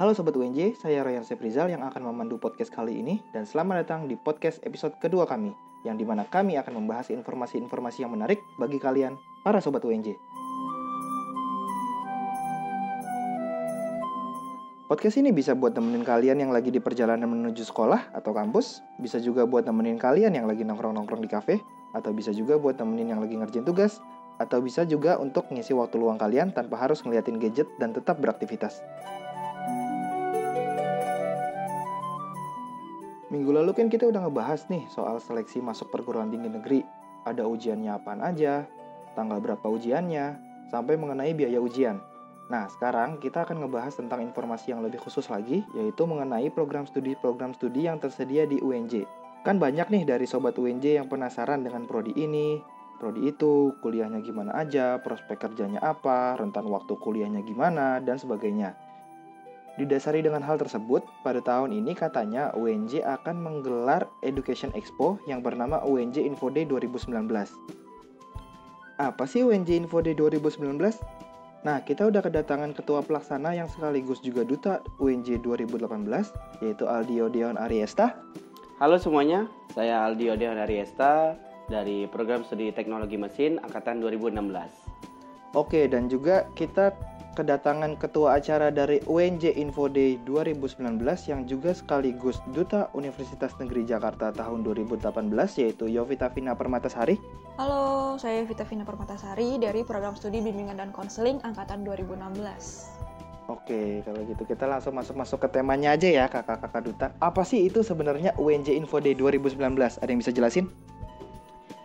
Halo Sobat UNJ, saya Ryan Seprizal yang akan memandu podcast kali ini dan selamat datang di podcast episode kedua kami yang di mana kami akan membahas informasi-informasi yang menarik bagi kalian, para Sobat UNJ. Podcast ini bisa buat nemenin kalian yang lagi di perjalanan menuju sekolah atau kampus, bisa juga buat nemenin kalian yang lagi nongkrong-nongkrong di kafe, atau bisa juga buat nemenin yang lagi ngerjain tugas, atau bisa juga untuk ngisi waktu luang kalian tanpa harus ngeliatin gadget dan tetap beraktivitas. Minggu lalu kan kita udah ngebahas nih soal seleksi masuk perguruan tinggi negeri. Ada ujiannya apaan aja, tanggal berapa ujiannya, sampai mengenai biaya ujian. Nah, sekarang kita akan ngebahas tentang informasi yang lebih khusus lagi, yaitu mengenai program studi-program studi yang tersedia di UNJ. Kan banyak nih dari sobat UNJ yang penasaran dengan prodi ini, prodi itu, kuliahnya gimana aja, prospek kerjanya apa, rentan waktu kuliahnya gimana, dan sebagainya. Didasari dengan hal tersebut, pada tahun ini katanya UNJ akan menggelar Education Expo yang bernama UNJ Info Day 2019. Apa sih UNJ Info Day 2019? Nah, kita udah kedatangan ketua pelaksana yang sekaligus juga duta UNJ 2018, yaitu Aldio Deon Ariesta. Halo semuanya, saya Aldio Deon Ariesta dari program studi teknologi mesin angkatan 2016. Oke, dan juga kita kedatangan ketua acara dari UNJ Info Day 2019 yang juga sekaligus Duta Universitas Negeri Jakarta tahun 2018 yaitu Yovita Vina Permatasari. Halo, saya Yovita Vina Permatasari dari Program Studi Bimbingan dan Konseling angkatan 2016. Oke, kalau gitu kita langsung masuk-masuk ke temanya aja ya kakak-kakak duta. Apa sih itu sebenarnya UNJ Info Day 2019? Ada yang bisa jelasin?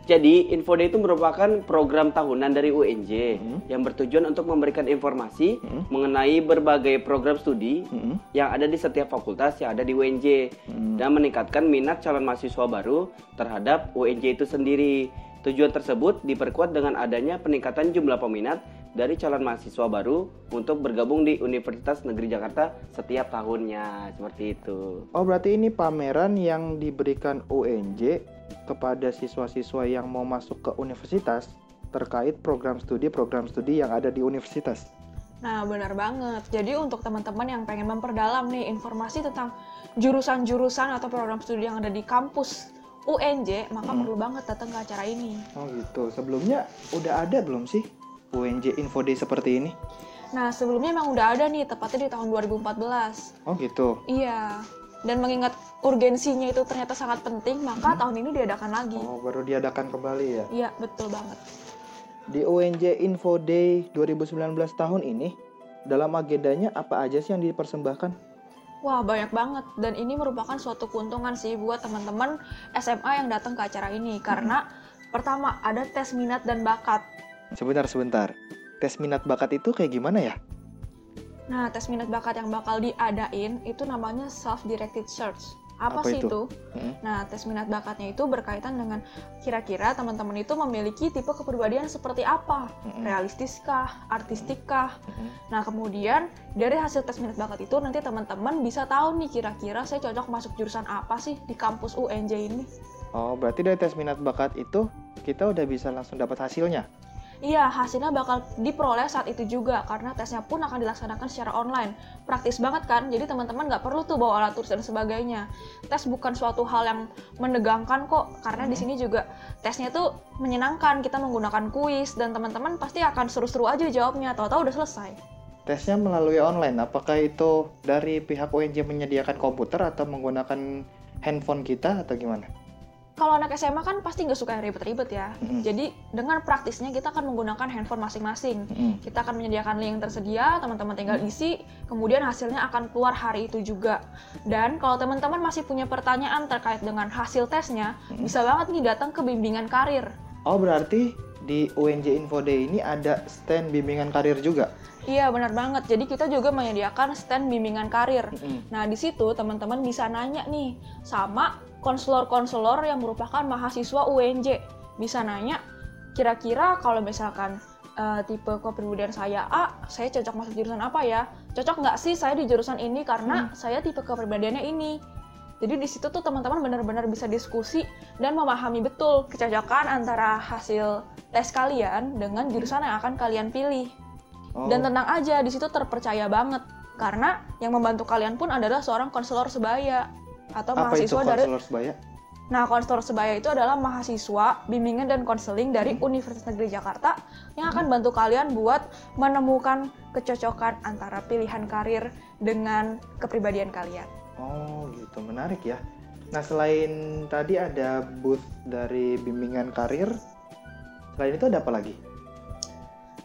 Jadi, Info Day itu merupakan program tahunan dari UNJ hmm. yang bertujuan untuk memberikan informasi hmm. mengenai berbagai program studi hmm. yang ada di setiap fakultas yang ada di UNJ hmm. dan meningkatkan minat calon mahasiswa baru terhadap UNJ itu sendiri. Tujuan tersebut diperkuat dengan adanya peningkatan jumlah peminat dari calon mahasiswa baru untuk bergabung di Universitas Negeri Jakarta setiap tahunnya seperti itu. Oh, berarti ini pameran yang diberikan UNJ kepada siswa-siswa yang mau masuk ke universitas terkait program studi program studi yang ada di universitas. Nah, benar banget. Jadi untuk teman-teman yang pengen memperdalam nih informasi tentang jurusan-jurusan atau program studi yang ada di kampus UNJ, maka hmm. perlu banget datang ke acara ini. Oh gitu. Sebelumnya udah ada belum sih UNJ Info Day seperti ini? Nah, sebelumnya emang udah ada nih, tepatnya di tahun 2014. Oh gitu. Iya dan mengingat urgensinya itu ternyata sangat penting, maka hmm. tahun ini diadakan lagi. Oh, baru diadakan kembali ya? Iya, betul banget. Di UNJ Info Day 2019 tahun ini, dalam agendanya apa aja sih yang dipersembahkan? Wah, banyak banget. Dan ini merupakan suatu keuntungan sih buat teman-teman SMA yang datang ke acara ini. Karena hmm. pertama, ada tes minat dan bakat. Sebentar, sebentar. Tes minat bakat itu kayak gimana ya? Nah, tes minat bakat yang bakal diadain itu namanya self-directed search. Apa, Apa sih itu? itu? Hmm? Nah, tes minat bakatnya itu berkaitan dengan kira-kira teman-teman itu memiliki tipe kepribadian seperti apa? Hmm. Realistiskah? Artistikkah? Hmm. Nah, kemudian dari hasil tes minat bakat itu nanti teman-teman bisa tahu nih kira-kira saya cocok masuk jurusan apa sih di kampus UNJ ini. Oh, berarti dari tes minat bakat itu kita udah bisa langsung dapat hasilnya? Iya, hasilnya bakal diperoleh saat itu juga karena tesnya pun akan dilaksanakan secara online. Praktis banget kan? Jadi teman-teman nggak perlu tuh bawa alat tulis dan sebagainya. Tes bukan suatu hal yang menegangkan kok karena di hmm. sini juga tesnya tuh menyenangkan. Kita menggunakan kuis dan teman-teman pasti akan seru-seru aja jawabnya. Tahu-tahu udah selesai. Tesnya melalui online. Apakah itu dari pihak UNJ menyediakan komputer atau menggunakan handphone kita atau gimana? Kalau anak SMA kan pasti nggak suka yang ribet-ribet ya. Mm-hmm. Jadi dengan praktisnya kita akan menggunakan handphone masing-masing. Mm-hmm. Kita akan menyediakan link yang tersedia, teman-teman tinggal mm-hmm. isi, kemudian hasilnya akan keluar hari itu juga. Dan kalau teman-teman masih punya pertanyaan terkait dengan hasil tesnya, mm-hmm. bisa banget nih datang ke bimbingan karir. Oh berarti di UNJ Info Day ini ada stand bimbingan karir juga? Iya benar banget. Jadi kita juga menyediakan stand bimbingan karir. Mm-hmm. Nah di situ teman-teman bisa nanya nih sama konselor-konselor yang merupakan mahasiswa UNJ bisa nanya kira-kira kalau misalkan uh, tipe kepribadian saya A, saya cocok masuk jurusan apa ya? Cocok nggak sih saya di jurusan ini karena hmm. saya tipe kepribadiannya ini. Jadi di situ tuh teman-teman benar-benar bisa diskusi dan memahami betul kecocokan antara hasil tes kalian dengan jurusan yang akan kalian pilih. Oh. Dan tenang aja, di situ terpercaya banget Karena yang membantu kalian pun adalah seorang konselor sebaya atau Apa itu mahasiswa dari konselor sebaya? Nah, konselor sebaya itu adalah mahasiswa bimbingan dan konseling dari Hmm. Universitas Negeri Jakarta yang akan bantu kalian buat menemukan kecocokan antara pilihan karir dengan kepribadian kalian. Oh gitu, menarik ya. Nah selain tadi ada booth dari bimbingan karir, selain itu ada apa lagi?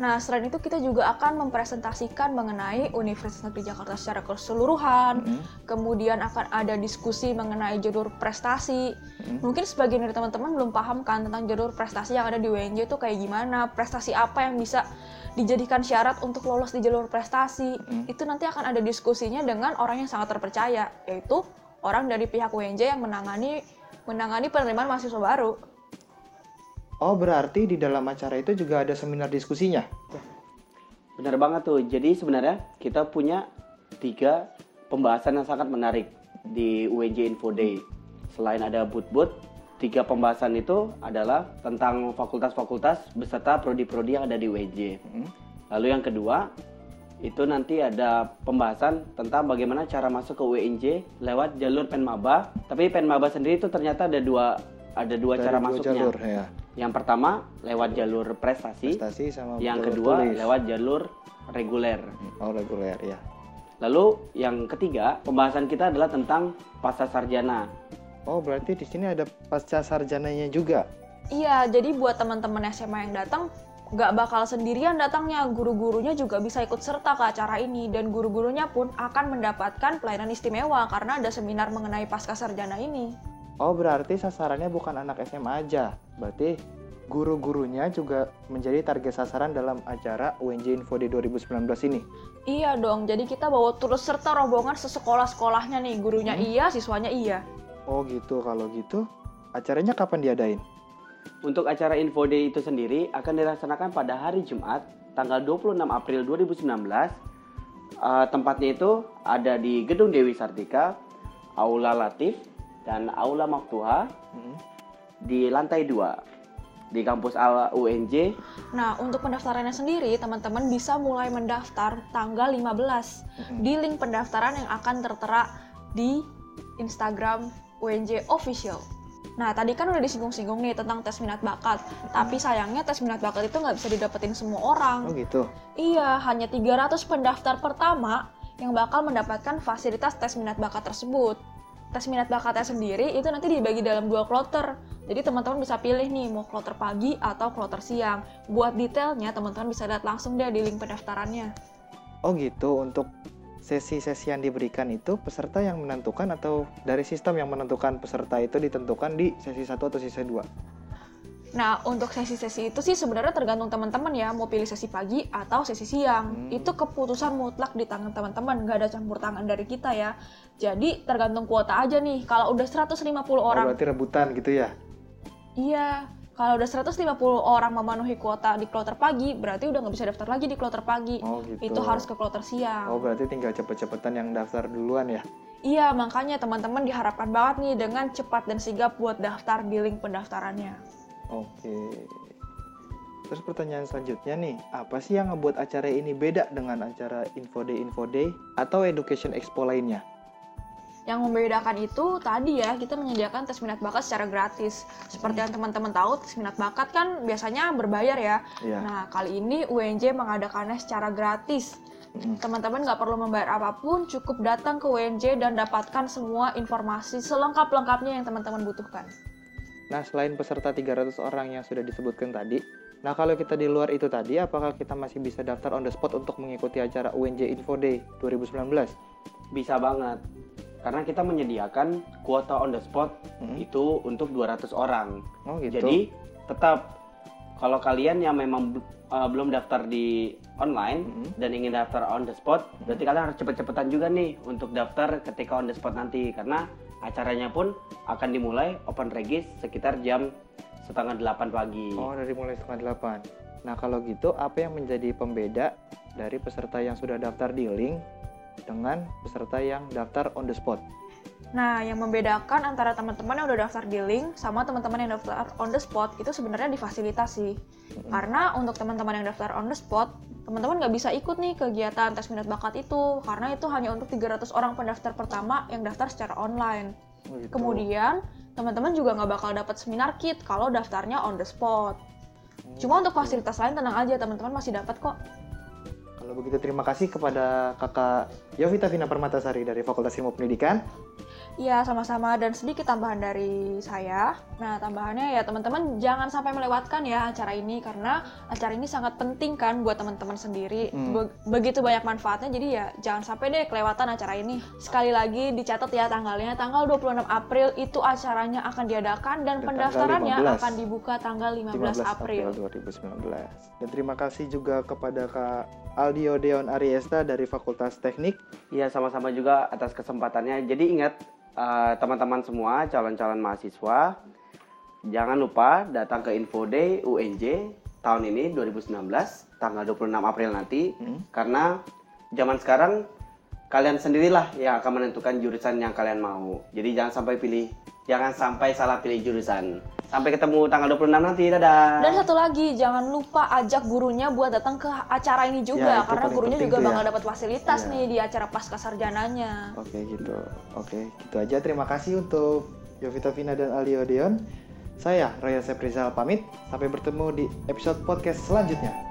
Nah, selain itu kita juga akan mempresentasikan mengenai Universitas Negeri Jakarta secara keseluruhan. Mm-mm. Kemudian akan ada diskusi mengenai jalur prestasi. Mm-mm. Mungkin sebagian dari teman-teman belum paham kan tentang jalur prestasi yang ada di UNJ itu kayak gimana, prestasi apa yang bisa dijadikan syarat untuk lolos di jalur prestasi. Mm. Itu nanti akan ada diskusinya dengan orang yang sangat terpercaya, yaitu orang dari pihak UNJ yang menangani menangani penerimaan mahasiswa baru. Oh berarti di dalam acara itu juga ada seminar diskusinya? Benar banget tuh. Jadi sebenarnya kita punya tiga pembahasan yang sangat menarik di UNJ Info Day. Selain ada booth-booth, tiga pembahasan itu adalah tentang fakultas-fakultas beserta prodi-prodi yang ada di UNJ. Mm. Lalu yang kedua, itu nanti ada pembahasan tentang bagaimana cara masuk ke UNJ lewat jalur Penmaba. Tapi Penmaba sendiri itu ternyata ada dua ada dua Dari cara dua masuknya. jalur ya, Yang pertama lewat jalur prestasi, prestasi sama yang jalur kedua tulis. lewat jalur reguler. Oh reguler ya. Lalu yang ketiga, pembahasan kita adalah tentang pasca sarjana. Oh berarti di sini ada pasca sarjananya juga? Iya, jadi buat teman-teman SMA yang datang, nggak bakal sendirian datangnya. Guru-gurunya juga bisa ikut serta ke acara ini, dan guru-gurunya pun akan mendapatkan pelayanan istimewa karena ada seminar mengenai pasca sarjana ini. Oh berarti sasarannya bukan anak SMA aja, berarti guru-gurunya juga menjadi target sasaran dalam acara UNJ Info Day 2019 ini. Iya dong, jadi kita bawa turut serta rombongan sesekolah-sekolahnya nih. Gurunya Hmm. iya, siswanya iya. Oh gitu, kalau gitu acaranya kapan diadain? Untuk acara Info Day itu sendiri akan dilaksanakan pada hari Jumat, tanggal 26 April 2019. Eh, tempatnya itu ada di Gedung Dewi Sartika, Aula Latif, dan Aula Maktuha Hmm. di lantai 2 di kampus Al UNJ Nah, untuk pendaftarannya sendiri, teman-teman bisa mulai mendaftar tanggal 15 Mm-mm. di link pendaftaran yang akan tertera di Instagram UNJ Official. Nah, tadi kan udah disinggung-singgung nih tentang tes minat bakat. Tapi sayangnya tes minat bakat itu nggak bisa didapetin semua orang. Oh gitu. Iya, hanya 300 pendaftar pertama yang bakal mendapatkan fasilitas tes minat bakat tersebut. Tes minat bakatnya sendiri itu nanti dibagi dalam dua kloter. Jadi teman-teman bisa pilih nih mau kloter pagi atau kloter siang. Buat detailnya teman-teman bisa lihat langsung deh di link pendaftarannya. Oh gitu, untuk sesi-sesi yang diberikan itu peserta yang menentukan atau dari sistem yang menentukan peserta itu ditentukan di sesi 1 atau sesi 2? Nah, untuk sesi-sesi itu sih sebenarnya tergantung teman-teman ya, mau pilih sesi pagi atau sesi siang. Hmm. Itu keputusan mutlak di tangan teman-teman, nggak ada campur tangan dari kita ya. Jadi tergantung kuota aja nih. Kalau udah 150 Oh, orang berarti rebutan gitu ya? Iya, kalau udah 150 orang memenuhi kuota di kloter pagi, berarti udah nggak bisa daftar lagi di kloter pagi. Oh gitu. Itu harus ke kloter siang. Oh berarti tinggal cepet-cepetan yang daftar duluan ya? Iya, makanya teman-teman diharapkan banget nih dengan cepat dan sigap buat daftar di link pendaftarannya. Oke. Terus pertanyaan selanjutnya nih, apa sih yang ngebuat acara ini beda dengan acara Info Day Info Day atau Education Expo lainnya? Yang membedakan itu tadi ya, kita menyediakan tes minat bakat secara gratis. Seperti yang teman-teman tahu, tes minat bakat kan biasanya berbayar ya. Iya. Nah, kali ini UNJ mengadakannya secara gratis. Mm-mm. Teman-teman nggak perlu membayar apa pun, cukup datang ke UNJ dan dapatkan semua informasi selengkap-lengkapnya yang teman-teman butuhkan. Nah, selain peserta 300 orang yang sudah disebutkan tadi, nah kalau kita di luar itu tadi, apakah kita masih bisa daftar on the spot untuk mengikuti acara UNJ Info Day 2019? bisa banget. Karena kita menyediakan kuota on the spot Hmm. itu untuk 200 orang. Oh gitu. Jadi tetap kalau kalian yang memang uh, belum daftar di online Mm-mm. dan ingin daftar on the spot, berarti kalian harus cepet-cepetan juga nih untuk daftar ketika on the spot nanti karena acaranya pun akan dimulai open regis sekitar jam setengah delapan pagi. Oh, dari mulai setengah delapan. Nah, kalau gitu, apa yang menjadi pembeda dari peserta yang sudah daftar di link dengan peserta yang daftar on the spot? Nah, yang membedakan antara teman-teman yang udah daftar di link sama teman-teman yang daftar on the spot itu sebenarnya difasilitasi. Karena untuk teman-teman yang daftar on the spot, teman-teman nggak bisa ikut nih kegiatan tes minat bakat itu karena itu hanya untuk 300 orang pendaftar pertama yang daftar secara online. Oh, gitu. Kemudian, teman-teman juga nggak bakal dapat seminar kit kalau daftarnya on the spot. Cuma untuk fasilitas lain tenang aja, teman-teman masih dapat kok. Kalau begitu terima kasih kepada kakak Yovita Vina Permatasari dari Fakultas Ilmu Pendidikan. Iya, sama-sama dan sedikit tambahan dari saya. Nah, tambahannya ya teman-teman jangan sampai melewatkan ya acara ini karena acara ini sangat penting kan buat teman-teman sendiri. Hmm. Be- begitu banyak manfaatnya jadi ya jangan sampai deh kelewatan acara ini. Sekali lagi dicatat ya tanggalnya tanggal 26 April itu acaranya akan diadakan dan Dan tanggal pendaftarannya 15. akan dibuka tanggal 15, 15 April. April 2019. Dan terima kasih juga kepada Kak Aldio Deon Ariesta dari Fakultas Teknik. Iya sama-sama juga atas kesempatannya. Jadi ingat eh, teman-teman semua calon-calon mahasiswa jangan lupa datang ke Info Day UNJ tahun ini 2019 tanggal 26 April nanti Hmm. karena zaman sekarang kalian sendirilah yang akan menentukan jurusan yang kalian mau. Jadi jangan sampai pilih jangan sampai salah pilih jurusan. Sampai ketemu tanggal 26 nanti. Dadah. Dan satu lagi, jangan lupa ajak gurunya buat datang ke acara ini Ya, juga itu karena gurunya juga ya. bakal dapat fasilitas Iya. nih di acara pasca sarjananya. Oke gitu. Oke, gitu aja. Terima kasih untuk Yovita Vina dan Aldio Deon. Saya Roya Seprizal pamit. Sampai bertemu di episode podcast selanjutnya.